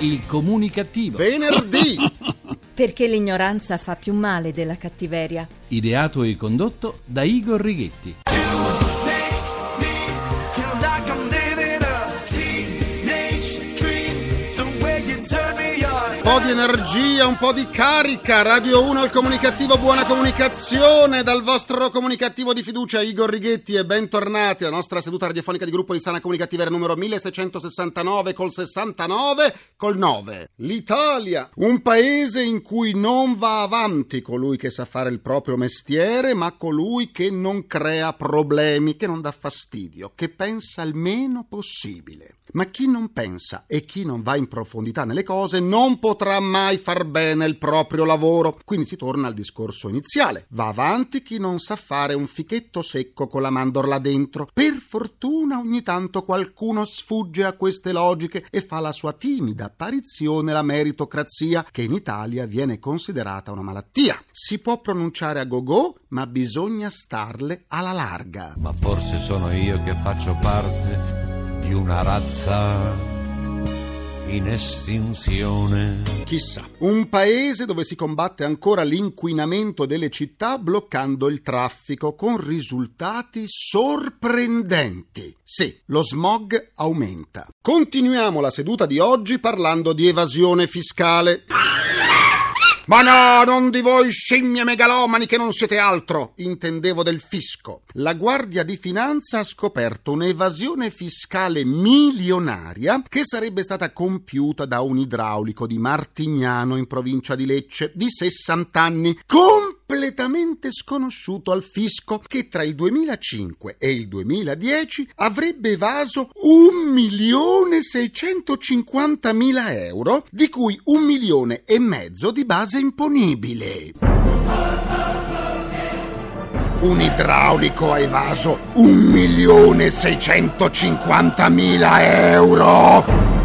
Il comunicativo. Venerdì. Perché l'ignoranza fa più male della cattiveria. Ideato e condotto da Igor Righetti. Po' di energia, un po' di carica. Radio 1 al comunicativo, buona comunicazione dal vostro comunicativo di fiducia Igor Righetti e bentornati alla nostra seduta radiofonica di gruppo di sana comunicativa era numero 1669 col 69 col 9. L'Italia, un paese in cui non va avanti colui che sa fare il proprio mestiere, ma colui che non crea problemi, che non dà fastidio, che pensa il meno possibile. Ma chi non pensa e chi non va in profondità nelle cose non potrà mai far bene il proprio lavoro. Quindi si torna al discorso iniziale. Va avanti chi non sa fare un fichetto secco con la mandorla dentro. Per fortuna ogni tanto qualcuno sfugge a queste logiche e fa la sua timida apparizione la meritocrazia, che in Italia viene considerata una malattia. Si può pronunciare a go-go, ma bisogna starle alla larga. Ma forse sono io che faccio parte di una razza in estinzione. Chissà, un paese dove si combatte ancora l'inquinamento delle città bloccando il traffico con risultati sorprendenti. Sì, lo smog aumenta. Continuiamo la seduta di oggi parlando di evasione fiscale. Ma no, non di voi scimmie megalomani che non siete altro, intendevo del fisco. La Guardia di Finanza ha scoperto un'evasione fiscale milionaria che sarebbe stata compiuta da un idraulico di Martignano in provincia di Lecce di 60 anni, completamente sconosciuto al fisco che tra il 2005 e il 2010 avrebbe evaso 1.650.000 euro, di cui un milione e mezzo di base imponibile. Un idraulico ha evaso 1.650.000 euro!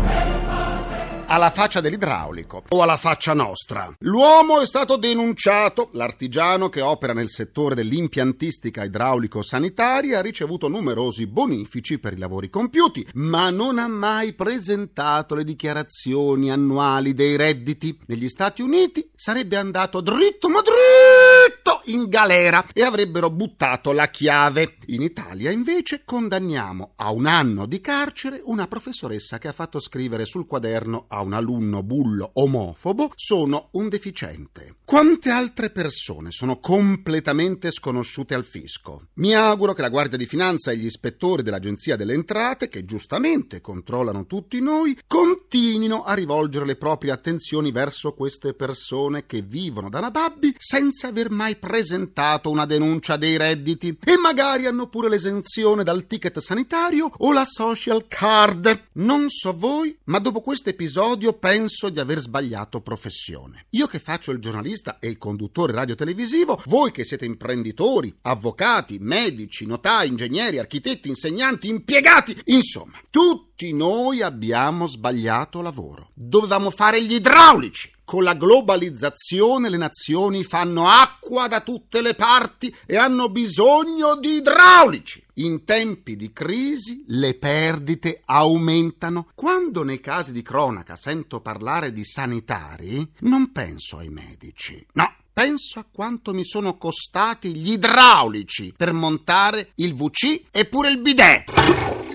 Alla faccia dell'idraulico o alla faccia nostra. L'uomo è stato denunciato. L'artigiano che opera nel settore dell'impiantistica idraulico-sanitaria ha ricevuto numerosi bonifici per i lavori compiuti, ma non ha mai presentato le dichiarazioni annuali dei redditi. Negli Stati Uniti sarebbe andato dritto ma dritto in galera e avrebbero buttato la chiave. In Italia invece condanniamo a un anno di carcere una professoressa che ha fatto scrivere sul quaderno a un alunno bullo omofobo sono un deficiente. Quante altre persone sono completamente sconosciute al fisco? Mi auguro che la Guardia di Finanza e gli ispettori dell'Agenzia delle Entrate, che giustamente controllano tutti noi, continuino a rivolgere le proprie attenzioni verso queste persone che vivono da nababbi senza aver mai presentato una denuncia dei redditi e magari hanno pure l'esenzione dal ticket sanitario o la social card. Non so voi, ma dopo questo episodio penso di aver sbagliato professione. Io che faccio il giornalista e il conduttore radiotelevisivo, voi che siete imprenditori, avvocati, medici, notai, ingegneri, architetti, insegnanti, impiegati, insomma, tutti noi abbiamo sbagliato lavoro. Dovevamo fare gli idraulici. Con la globalizzazione le nazioni fanno acqua da tutte le parti e hanno bisogno di idraulici. In tempi di crisi le perdite aumentano. Quando nei casi di cronaca sento parlare di sanitari, non penso ai medici. No, penso a quanto mi sono costati gli idraulici per montare il VC e pure il bidet.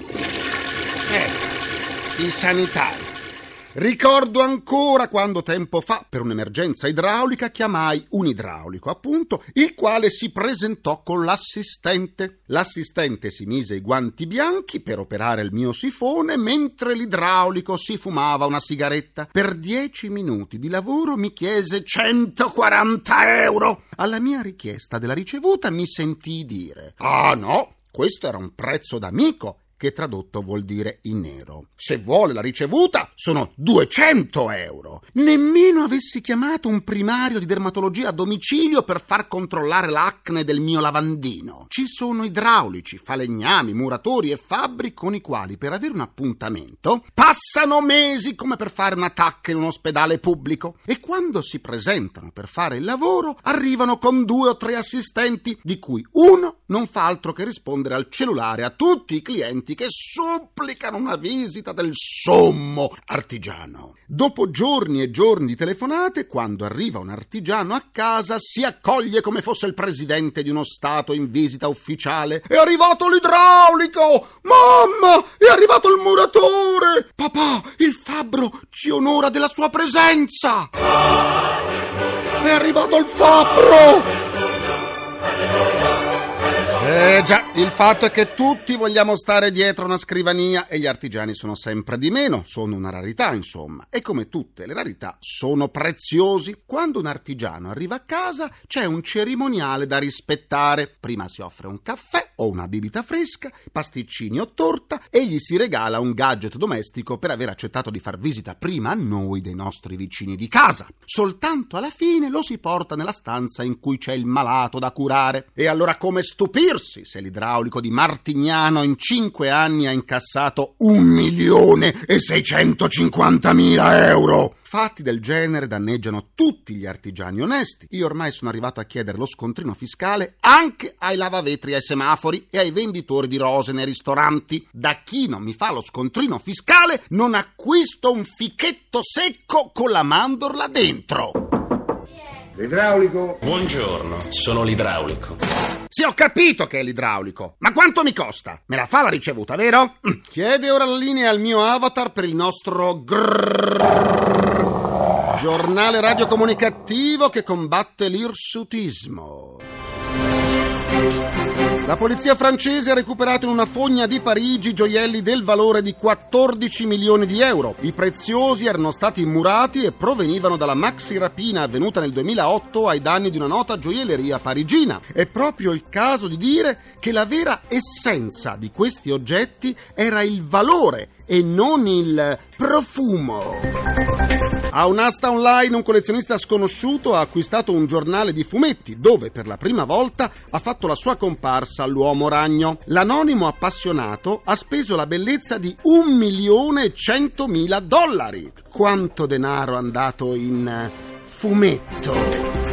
I sanitari. Ricordo ancora quando tempo fa, per un'emergenza idraulica, chiamai un idraulico, appunto, il quale si presentò con l'assistente. L'assistente si mise i guanti bianchi per operare il mio sifone, mentre l'idraulico si fumava una sigaretta. Per dieci minuti di lavoro mi chiese 140 euro. Alla mia richiesta della ricevuta mi sentii dire: Ah no, questo era un prezzo d'amico che tradotto vuol dire in nero. Se vuole la ricevuta sono 200 euro. Nemmeno avessi chiamato un primario di dermatologia a domicilio per far controllare l'acne del mio lavandino. Ci sono idraulici, falegnami, muratori e fabbri con i quali per avere un appuntamento passano mesi come per fare una tacca in un ospedale pubblico e quando si presentano per fare il lavoro arrivano con due o tre assistenti di cui uno non fa altro che rispondere al cellulare a tutti i clienti clienti che supplicano una visita del sommo artigiano. Dopo giorni e giorni di telefonate, quando arriva un artigiano a casa, si accoglie come fosse il presidente di uno Stato in visita ufficiale. È arrivato l'idraulico! Mamma! È arrivato il muratore! Papà, il fabbro ci onora della sua presenza! È arrivato il fabbro! Eh già, il fatto è che tutti vogliamo stare dietro una scrivania e gli artigiani sono sempre di meno, sono una rarità insomma, e come tutte le rarità sono preziosi. Quando un artigiano arriva a casa c'è un cerimoniale da rispettare. Prima si offre un caffè o una bibita fresca, pasticcini o torta e gli si regala un gadget domestico per aver accettato di far visita prima a noi dei nostri vicini di casa. Soltanto alla fine lo si porta nella stanza in cui c'è il malato da curare. E allora come stupirsi se l'idraulico di Martignano in cinque anni ha incassato un milione e seicentocinquantamila euro. Fatti del genere danneggiano tutti gli artigiani onesti. Io ormai sono arrivato a chiedere lo scontrino fiscale anche ai lavavetri ai semafori e ai venditori di rose nei ristoranti. Da chi non mi fa lo scontrino fiscale non acquisto un fichetto secco con la mandorla dentro. L'idraulico? Buongiorno, sono l'idraulico. Sì, ho capito che è l'idraulico, ma quanto mi costa? Me la fa la ricevuta, vero? Mm. Chiede ora la linea al mio avatar per il nostro grrr, giornale radiocomunicativo che combatte l'irsutismo. La polizia francese ha recuperato in una fogna di Parigi gioielli del valore di 14 milioni di euro. I preziosi erano stati murati e provenivano dalla maxi rapina avvenuta nel 2008 ai danni di una nota gioielleria parigina. È proprio il caso di dire che la vera essenza di questi oggetti era il valore e non il profumo. A un'asta online un collezionista sconosciuto ha acquistato un giornale di fumetti dove per la prima volta ha fatto la sua comparsa l'uomo ragno. L'anonimo appassionato ha speso la bellezza di un milione e centomila dollari. Quanto denaro è andato in fumetto.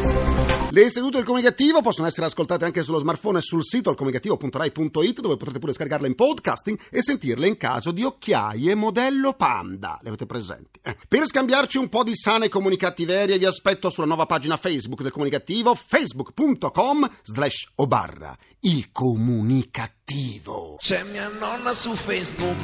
Le sedute del comunicativo possono essere ascoltate anche sullo smartphone e sul sito alcomunicativo.rai.it dove potete pure scaricarle in podcasting e sentirle in caso di occhiaie modello panda. Le avete presenti? Eh. Per scambiarci un po' di sane comunicattiverie vi aspetto sulla nuova pagina Facebook del comunicativo facebook.com slash obarra. Il comunicativo. C'è mia nonna su Facebook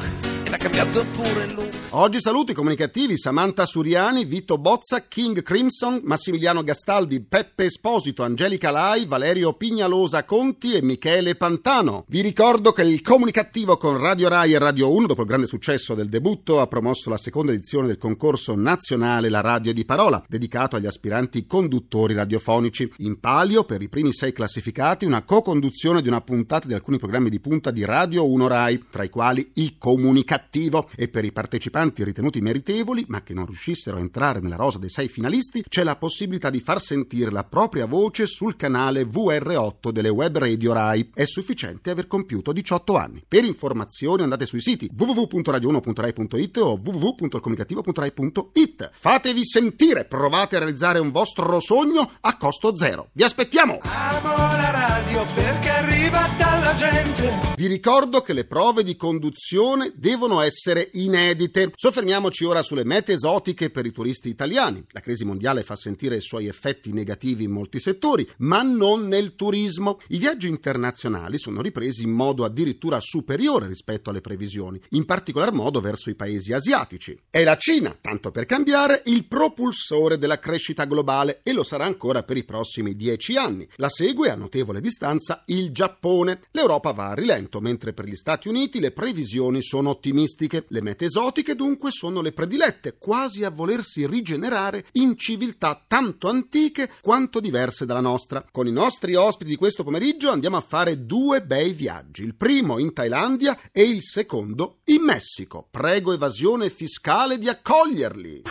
e l'ha cambiato pure look. Oggi saluto i comunicativi Samantha Suriani, Vito Bozza, King Crimson, Massimiliano Gastaldi, Peppe Esposito, Angelica Lai, Valerio Pignalosa Conti e Michele Pantano. Vi ricordo che il comunicativo con Radio Rai e Radio 1, dopo il grande successo del debutto, ha promosso la seconda edizione del concorso nazionale La Radio di Parola, dedicato agli aspiranti conduttori radiofonici. In palio, per i primi sei classificati, una co-conduzione di una puntata di alcuni programmi di punta di Radio 1 Rai, tra i quali il comunicativo. E per i partecipanti ritenuti meritevoli, ma che non riuscissero a entrare nella rosa dei sei finalisti, c'è la possibilità di far sentire la propria voce sul canale VR8 delle web radio Rai. È sufficiente aver compiuto 18 anni. Per informazioni andate sui siti www.radio1.rai.it o www.comunicativo.rai.it. Fatevi sentire, provate a realizzare un vostro sogno a costo zero. Vi aspettiamo! Amo la radio perché arriva dalla gente. Vi ricordo che le prove di conduzione devono essere inedite. Soffermiamoci ora sulle mete esotiche per i turisti italiani. La crisi mondiale fa sentire i suoi effetti negativi in molti settori, ma non nel turismo. I viaggi internazionali sono ripresi in modo addirittura superiore rispetto alle previsioni, in particolar modo verso i paesi asiatici. È la Cina, tanto per cambiare, il propulsore della crescita globale e lo sarà ancora per i prossimi dieci anni. La segue a notevole distanza il Giappone. L'Europa va a rilento, mentre per gli Stati Uniti le previsioni sono ottimistiche. Le mete esotiche dunque sono le predilette, quasi a volersi rigenerare in civiltà tanto antiche quanto diverse dalla nostra. Con i nostri ospiti di questo pomeriggio andiamo a fare due bei viaggi. Il primo in Thailandia e il secondo in Messico. Prego evasione fiscale di accoglierli.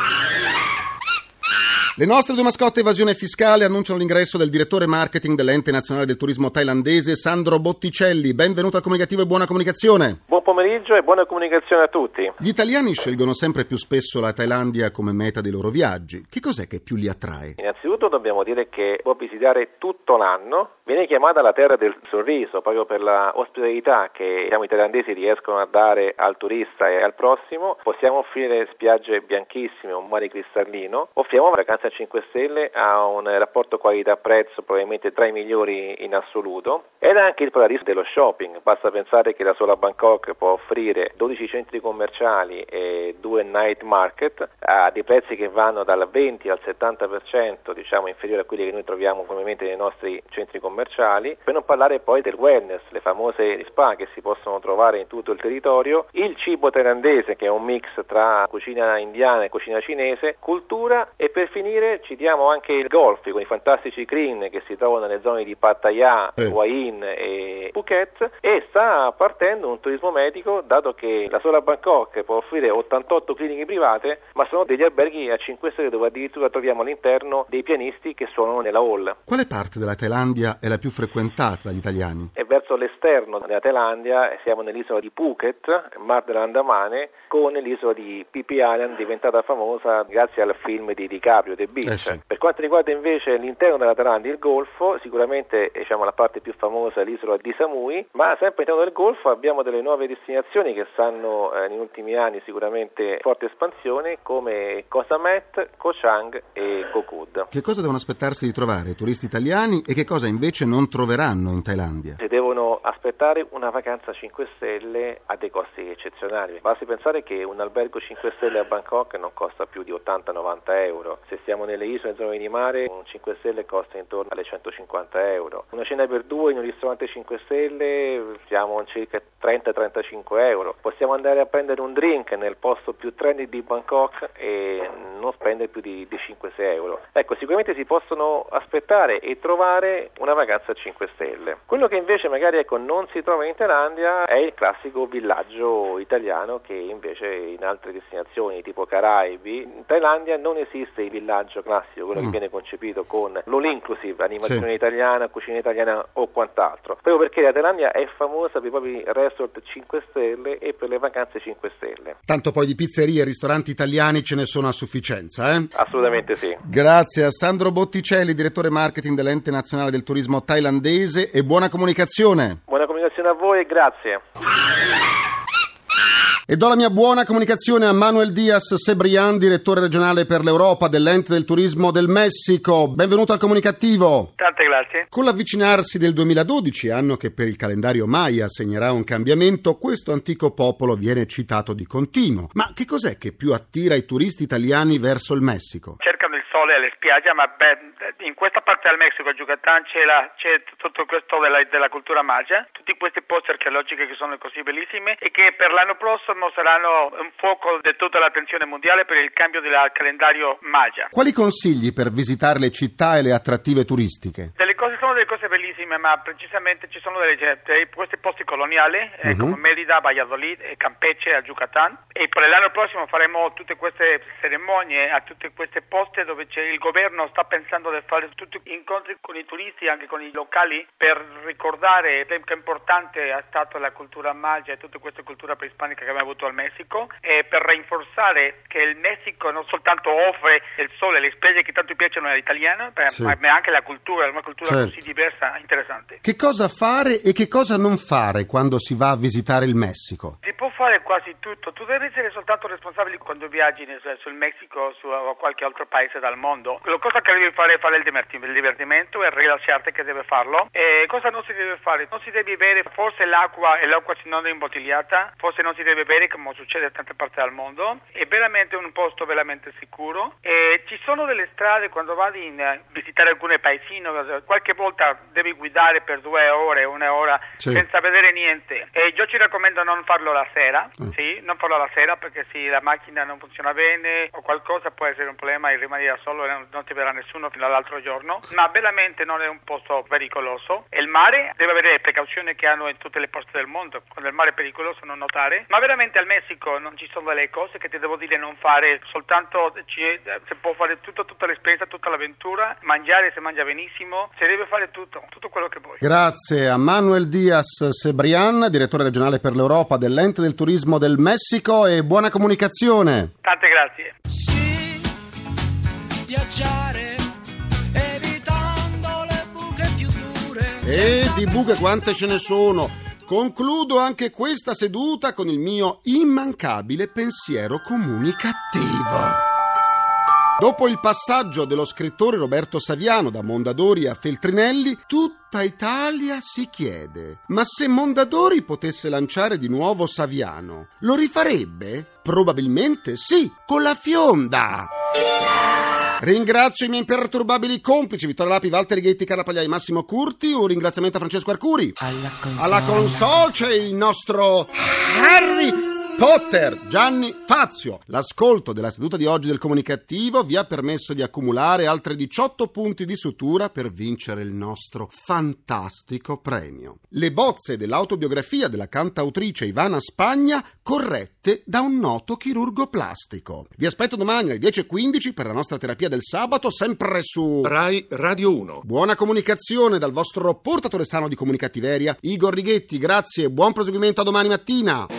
Le nostre due mascotte evasione fiscale annunciano l'ingresso del direttore marketing dell'ente nazionale del turismo thailandese Sandro Botticelli. Benvenuto al comunicativo e buona comunicazione. Buon pomeriggio e buona comunicazione a tutti. Gli italiani scelgono sempre più spesso la Thailandia come meta dei loro viaggi. Che cos'è che più li attrae? Innanzitutto dobbiamo dire che può visitare tutto l'anno. Viene chiamata la terra del sorriso proprio per la ospitalità che diciamo, i thailandesi riescono a dare al turista e al prossimo. Possiamo offrire spiagge bianchissime, un mare cristallino. Offriamo vacanze a 5 Stelle ha un rapporto qualità-prezzo probabilmente tra i migliori in assoluto ed è anche il paradiso dello shopping. Basta pensare che la sola Bangkok può offrire 12 centri commerciali e due night market a dei prezzi che vanno dal 20 al 70% diciamo inferiore a quelli che noi troviamo comunemente nei nostri centri commerciali, per non parlare poi del wellness, le famose spa che si possono trovare in tutto il territorio, il cibo thailandese che è un mix tra cucina indiana e cucina cinese, cultura e per finire ci diamo anche il golf con i fantastici green che si trovano nelle zone di Pattaya, eh. Hua Hin e Phuket e sta partendo un turismo medico dato che la sola Bangkok può offrire 88 cliniche private ma sono degli alberghi a 5 stelle dove addirittura troviamo all'interno dei pianisti che suonano nella hall. Quale parte della Thailandia è la più frequentata dagli italiani? È verso l'esterno della Thailandia, siamo nell'isola di Phuket, Mar dell'Andamane, con l'isola di Phi Phi Island diventata famosa grazie al film di DiCaprio, The Beach. Eh sì. Per quanto riguarda invece l'interno della Thailandia, il Golfo, sicuramente diciamo, la parte più famosa è l'isola di Samui, ma sempre all'interno del Golfo abbiamo delle nuove destinazioni che stanno eh, negli ultimi anni sicuramente forte espansione come Koh Samet, Koh Chang e Koh Kud. Che cosa devono aspettarsi di trovare i turisti italiani e che cosa invece non troveranno in Thailandia? Si devono aspettare una vacanza 5 stelle a dei costi eccezionali. Basti pensare che un albergo 5 stelle a Bangkok non costa più di 80-90 euro. Se siamo nelle isole zone di mare, un 5 stelle costa intorno alle 150 euro. Una cena per due in un ristorante 5 stelle siamo circa 30-35 euro. Possiamo andare a prendere un drink nel posto più trendy di Bangkok e non spendere più di, di 5-6 euro. Ecco, sicuramente si possono aspettare e trovare una vacanza a 5 stelle. Quello che invece magari ecco, non si trova in Thailandia è il classico villaggio italiano che invece in altre destinazioni tipo Caraibi, in Thailandia non esiste il villaggio classico, quello mm. che viene concepito con l'all inclusive, animazione sì. italiana, cucina italiana o quant'altro. Proprio perché la Thailandia è famosa per i propri resort 5 stelle e per le vacanze 5 stelle. Tanto poi di pizzerie e ristoranti italiani ce ne sono a sufficienza, eh? Assolutamente sì. Grazie a Sandro Botticelli, direttore marketing dell'Ente Nazionale del Turismo Thailandese e buona comunicazione. Buona comunicazione a voi e grazie. E do la mia buona comunicazione a Manuel Diaz Sebrian, direttore regionale per l'Europa dell'Ente del Turismo del Messico. Benvenuto al comunicativo. Tante grazie. Con l'avvicinarsi del 2012, anno che per il calendario Maya segnerà un cambiamento, questo antico popolo viene citato di continuo. Ma che cos'è che più attira i turisti italiani verso il Messico? Cercano sole alle spiagge, ma beh, in questa parte del Messico, a Yucatan, c'è, la, c'è tutto questo della, della cultura maya, tutti questi posti archeologici che sono così bellissimi e che per l'anno prossimo saranno un fuoco di tutta l'attenzione mondiale per il cambio del calendario Maya. Quali consigli per visitare le città e le attrattive turistiche? Delle cose sono delle cose bellissime, ma precisamente ci sono delle, dei, questi posti coloniali eh, uh-huh. come Merida, Valladolid e Campeche a Yucatan e per l'anno prossimo faremo tutte queste cerimonie a tutti questi posti dove il governo sta pensando di fare tutti incontri con i turisti e anche con i locali per ricordare che importante è stata la cultura maya e tutte queste culture preispanica che abbiamo avuto al Messico e per rinforzare che il Messico non soltanto offre il sole le spiagge che tanto piacciono all'italiano, sì. ma anche la cultura, una cultura certo. così diversa interessante. Che cosa fare e che cosa non fare quando si va a visitare il Messico? Si può fare quasi tutto, tu devi essere soltanto responsabile quando viaggi sul Messico o su qualche altro paese del mondo. La cosa che devi fare è fare il divertimento e rilasciarti che deve farlo. E cosa non si deve fare? Non si deve bere forse l'acqua e l'acqua non è imbottigliata, forse non si deve bere come succede in tante parti del mondo. È veramente un posto veramente sicuro. E ci sono delle strade quando vado a visitare alcune paesine, qualche volta devi guidare per due ore, una ora Sì. senza vedere niente. E io ci raccomando non farlo la sera, Eh. sì, non farlo la sera perché se la macchina non funziona bene o qualcosa può essere un problema e rimani da solo e non, non ti verrà nessuno fino all'altro giorno. Ma veramente non è un posto pericoloso. E il mare deve avere le precauzioni che hanno in tutte le poste del mondo. Quando il mare è pericoloso non notare. Ma veramente al Messico non ci sono delle cose che ti devo dire non fare, soltanto ci, si può fare tutto, tutta l'esperienza, tutta l'avventura, mangiare si mangia benissimo, si deve fare tutto, tutto quello che vuoi. Grazie a Manuel Diaz Sebrian, direttore regionale per l'Europa dell'Ente del Turismo del Messico e buona comunicazione. Tante grazie. Viaggiare evitando le buche più dure. E di buche quante ce ne sono. Concludo anche questa seduta con il mio immancabile pensiero comunicativo. Dopo il passaggio dello scrittore Roberto Saviano da Mondadori a Feltrinelli, tutta Italia si chiede: ma se Mondadori potesse lanciare di nuovo Saviano, lo rifarebbe? Probabilmente sì, con la fionda. Ringrazio i miei imperturbabili complici Vittorio Lapi, Walter Ghetti, Carla Pagliai, Massimo Curti. Un ringraziamento a Francesco Arcuri. Alla console. Alla console c'è il nostro Harry Potter, Gianni Fazio. L'ascolto della seduta di oggi del comunicativo vi ha permesso di accumulare altri 18 punti di sutura per vincere il nostro fantastico premio. Le bozze dell'autobiografia della cantautrice Ivana Spagna corrette da un noto chirurgo plastico. Vi aspetto domani alle 10.15 per la nostra terapia del sabato, sempre su... Rai Radio 1. Buona comunicazione dal vostro portatore sano di comunicattiveria, Igor Righetti. Grazie e buon proseguimento a domani mattina.